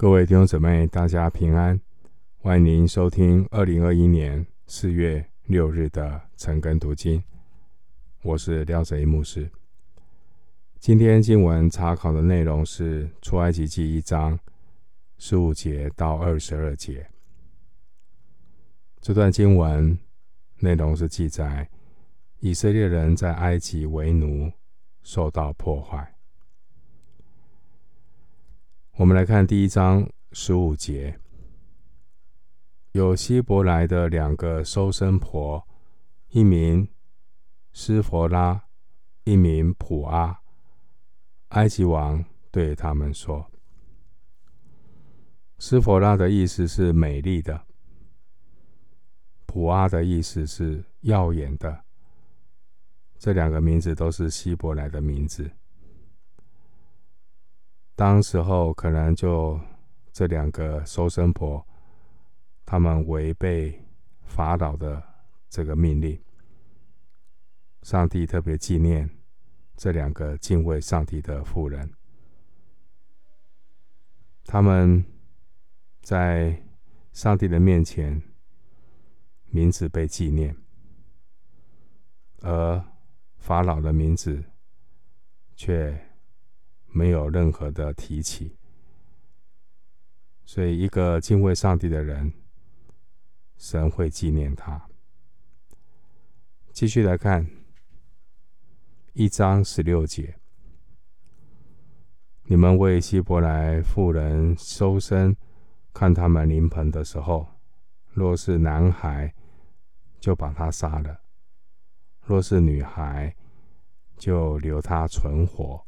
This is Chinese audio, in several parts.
各位弟兄姊妹，大家平安！欢迎您收听二零二一年四月六日的晨更读经。我是廖泽一牧师。今天经文查考的内容是出埃及记一章十五节到二十二节。这段经文内容是记载以色列人在埃及为奴，受到破坏。我们来看第一章十五节，有希伯来的两个收生婆，一名斯佛拉，一名普阿。埃及王对他们说：“斯佛拉的意思是美丽的，普阿的意思是耀眼的。这两个名字都是希伯来的名字。”当时候可能就这两个收生婆，他们违背法老的这个命令。上帝特别纪念这两个敬畏上帝的妇人，他们在上帝的面前名字被纪念，而法老的名字却。没有任何的提起，所以一个敬畏上帝的人，神会纪念他。继续来看一章十六节：你们为希伯来妇人收生，看他们临盆的时候，若是男孩，就把他杀了；若是女孩，就留他存活。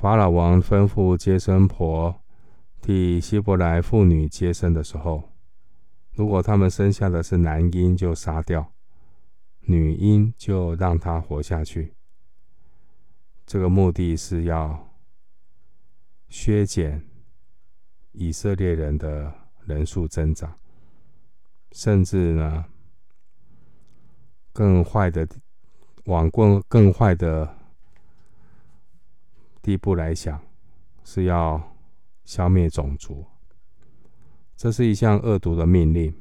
法老王吩咐接生婆替希伯来妇女接生的时候，如果他们生下的是男婴，就杀掉；女婴就让她活下去。这个目的是要削减以色列人的人数增长，甚至呢，更坏的，往更更坏的。地步来想，是要消灭种族。这是一项恶毒的命令。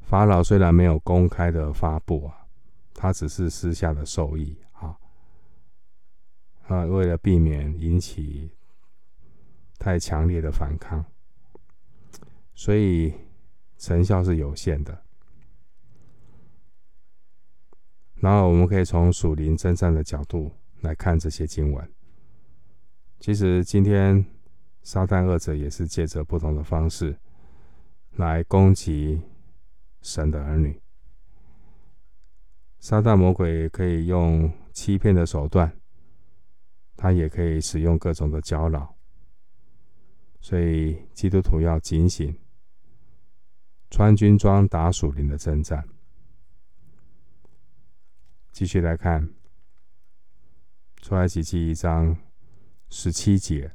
法老虽然没有公开的发布啊，他只是私下的授意啊。啊，为了避免引起太强烈的反抗，所以成效是有限的。然后我们可以从属灵征战的角度来看这些经文。其实今天撒旦二者也是借着不同的方式来攻击神的儿女。撒旦魔鬼可以用欺骗的手段，他也可以使用各种的搅扰。所以基督徒要警醒，穿军装打属灵的征战。继续来看出埃及记一章。十七节，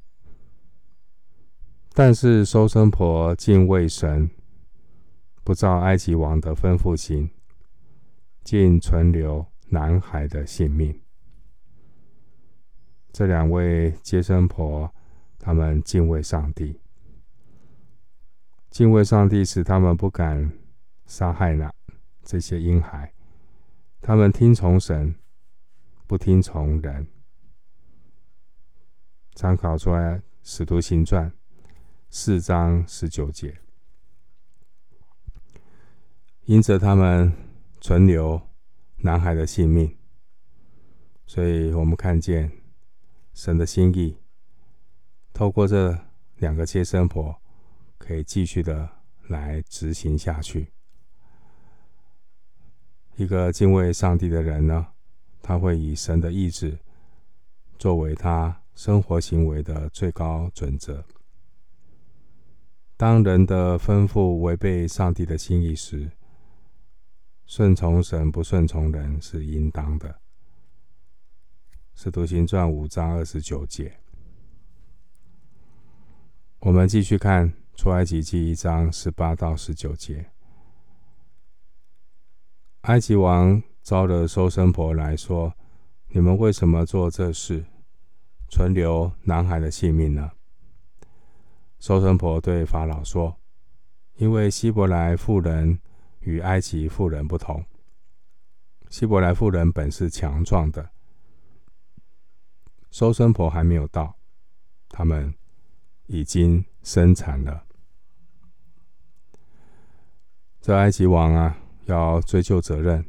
但是收生婆敬畏神，不照埃及王的吩咐行，竟存留男孩的性命。这两位接生婆，他们敬畏上帝，敬畏上帝使他们不敢杀害那这些婴孩，他们听从神，不听从人。参考出来《使徒行传》四章十九节，因着他们存留男孩的性命，所以我们看见神的心意，透过这两个接生婆，可以继续的来执行下去。一个敬畏上帝的人呢，他会以神的意志作为他。生活行为的最高准则。当人的吩咐违背上帝的心意时，顺从神不顺从人是应当的。使徒行传五章二十九节。我们继续看出埃及记一章十八到十九节。埃及王召了收生婆来说：“你们为什么做这事？”存留男孩的性命呢？收生婆对法老说：“因为希伯来妇人与埃及妇人不同，希伯来妇人本是强壮的，收生婆还没有到，他们已经生产了。这埃及王啊，要追究责任。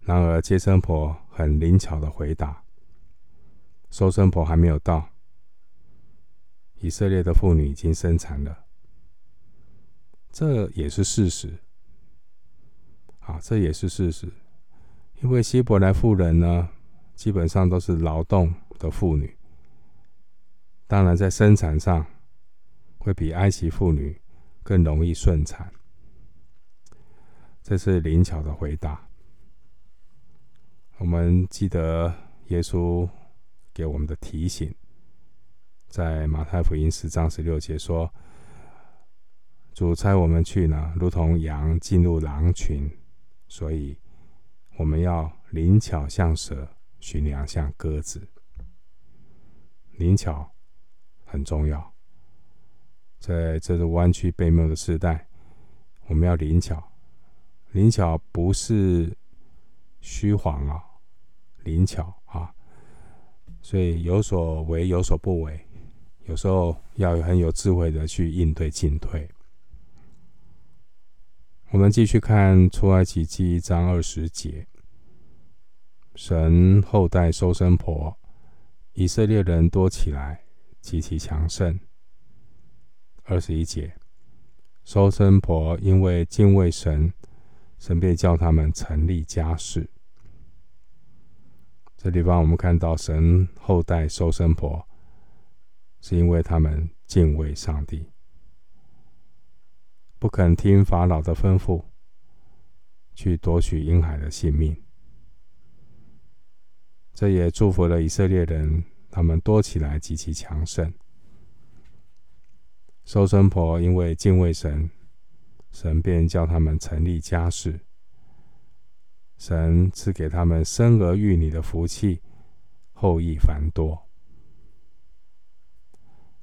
然而接生婆很灵巧的回答：收生婆还没有到。”以色列的妇女已经生产了，这也是事实。啊，这也是事实，因为希伯来妇人呢，基本上都是劳动的妇女，当然在生产上会比埃及妇女更容易顺产。这是灵巧的回答。我们记得耶稣给我们的提醒。在马太福音十章十六节说：“主差我们去呢，如同羊进入狼群，所以我们要灵巧像蛇，驯良像鸽子。灵巧很重要，在这个弯曲悖谬的时代，我们要灵巧。灵巧不是虚晃啊，灵巧啊，所以有所为，有所不为。”有时候要很有智慧的去应对进退。我们继续看出埃及记一章二十节，神厚待收生婆，以色列人多起来，极其强盛。二十一节，收生婆因为敬畏神，神便叫他们成立家室。这地方我们看到神后代收生婆。是因为他们敬畏上帝，不肯听法老的吩咐，去夺取婴孩的性命。这也祝福了以色列人，他们多起来极其强盛。收生婆因为敬畏神，神便叫他们成立家室。神赐给他们生儿育女的福气，后裔繁多。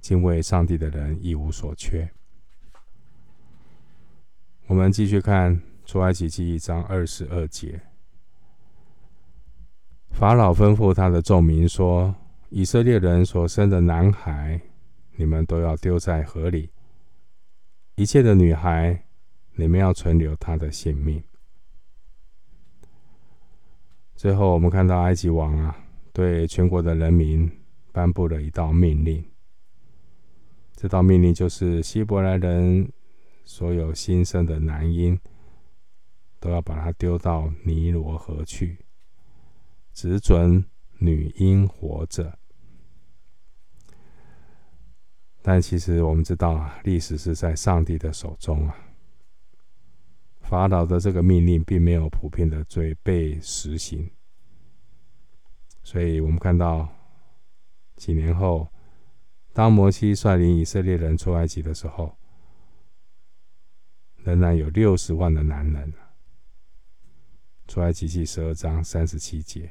敬畏上帝的人一无所缺。我们继续看出埃及记一章二十二节。法老吩咐他的众民说：“以色列人所生的男孩，你们都要丢在河里；一切的女孩，你们要存留她的性命。”最后，我们看到埃及王啊，对全国的人民颁布了一道命令。这道命令就是：希伯来人所有新生的男婴，都要把他丢到尼罗河去，只准女婴活着。但其实我们知道啊，历史是在上帝的手中啊。法老的这个命令并没有普遍的罪被实行，所以我们看到几年后。当摩西率领以色列人出埃及的时候，仍然有六十万的男人。出埃及记十二章三十七节，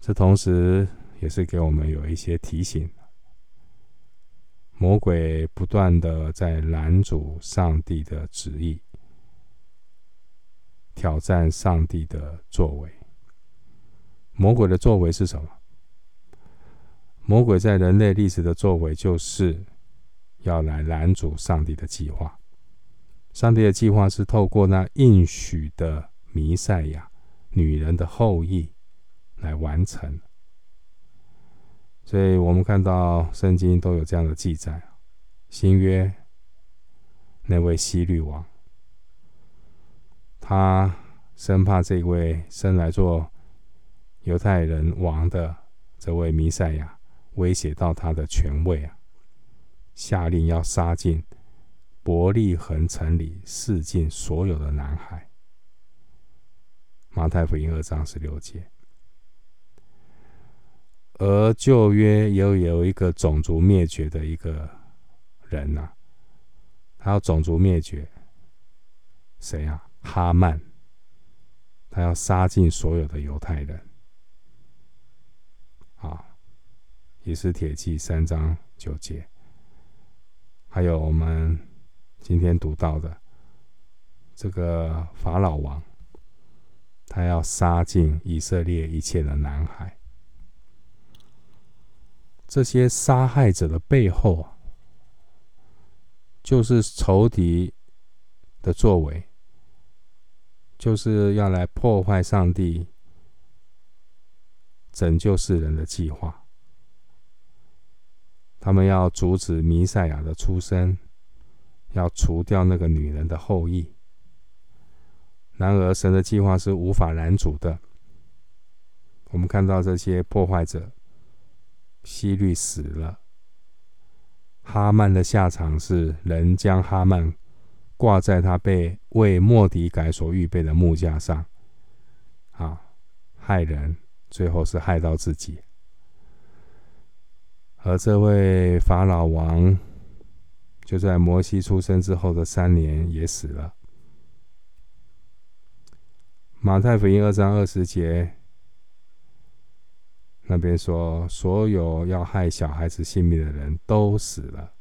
这同时也是给我们有一些提醒：魔鬼不断的在拦阻上帝的旨意，挑战上帝的作为。魔鬼的作为是什么？魔鬼在人类历史的作为，就是要来拦阻上帝的计划。上帝的计划是透过那应许的弥赛亚，女人的后裔来完成。所以我们看到圣经都有这样的记载。新约那位希律王，他生怕这位生来做犹太人王的这位弥赛亚。威胁到他的权位啊！下令要杀尽伯利恒城里四尽所有的男孩。马太福音二章十六节。而旧约又有一个种族灭绝的一个人呐、啊，他要种族灭绝，谁啊？哈曼，他要杀尽所有的犹太人。以斯铁记三章九节，还有我们今天读到的这个法老王，他要杀尽以色列一切的男孩。这些杀害者的背后啊，就是仇敌的作为，就是要来破坏上帝拯救世人的计划。他们要阻止弥赛亚的出生，要除掉那个女人的后裔。然而，神的计划是无法拦阻的。我们看到这些破坏者。希律死了，哈曼的下场是人将哈曼挂在他被为末底改所预备的木架上，啊，害人，最后是害到自己。而这位法老王，就在摩西出生之后的三年也死了。马太福音二章二十节。那边说，所有要害小孩子性命的人都死了。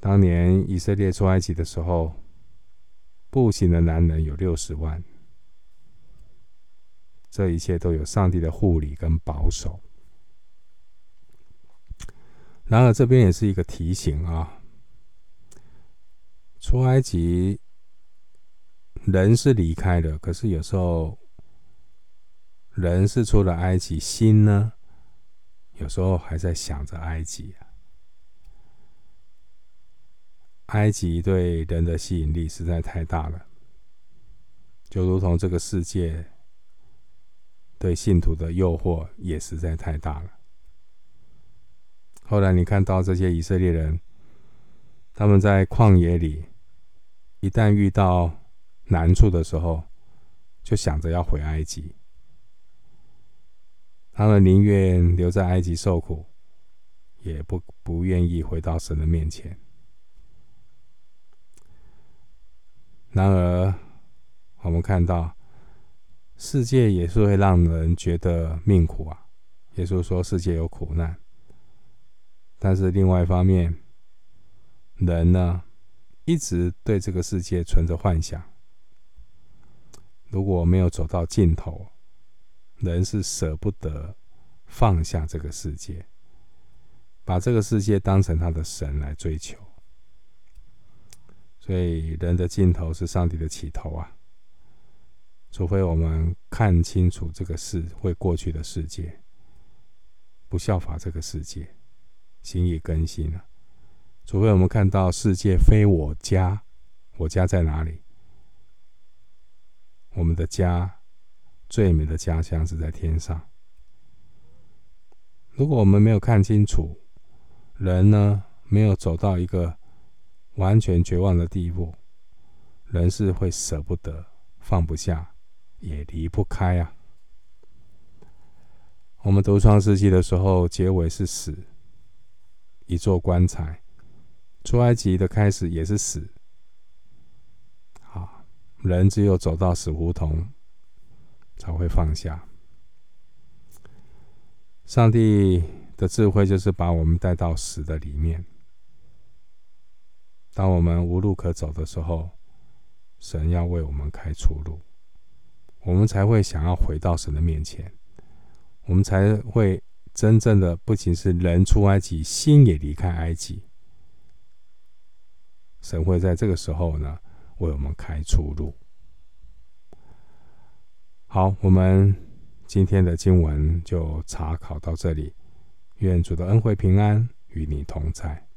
当年以色列出埃及的时候，步行的男人有六十万。这一切都有上帝的护理跟保守。然而，这边也是一个提醒啊，出埃及人是离开了，可是有时候。人是出了埃及，心呢，有时候还在想着埃及啊。埃及对人的吸引力实在太大了，就如同这个世界对信徒的诱惑也实在太大了。后来你看到这些以色列人，他们在旷野里，一旦遇到难处的时候，就想着要回埃及。他们宁愿留在埃及受苦，也不不愿意回到神的面前。然而，我们看到世界也是会让人觉得命苦啊。耶稣说世界有苦难，但是另外一方面，人呢一直对这个世界存着幻想。如果没有走到尽头，人是舍不得放下这个世界，把这个世界当成他的神来追求。所以，人的尽头是上帝的起头啊！除非我们看清楚这个世会过去的世界，不效法这个世界，心意更新了。除非我们看到世界非我家，我家在哪里？我们的家。最美的家乡是在天上。如果我们没有看清楚，人呢，没有走到一个完全绝望的地步，人是会舍不得、放不下，也离不开啊。我们读创世纪的时候，结尾是死，一座棺材；出埃及的开始也是死。好，人只有走到死胡同。才会放下。上帝的智慧就是把我们带到死的里面。当我们无路可走的时候，神要为我们开出路，我们才会想要回到神的面前。我们才会真正的不仅是人出埃及，心也离开埃及。神会在这个时候呢，为我们开出路。好，我们今天的经文就查考到这里。愿主的恩惠平安与你同在。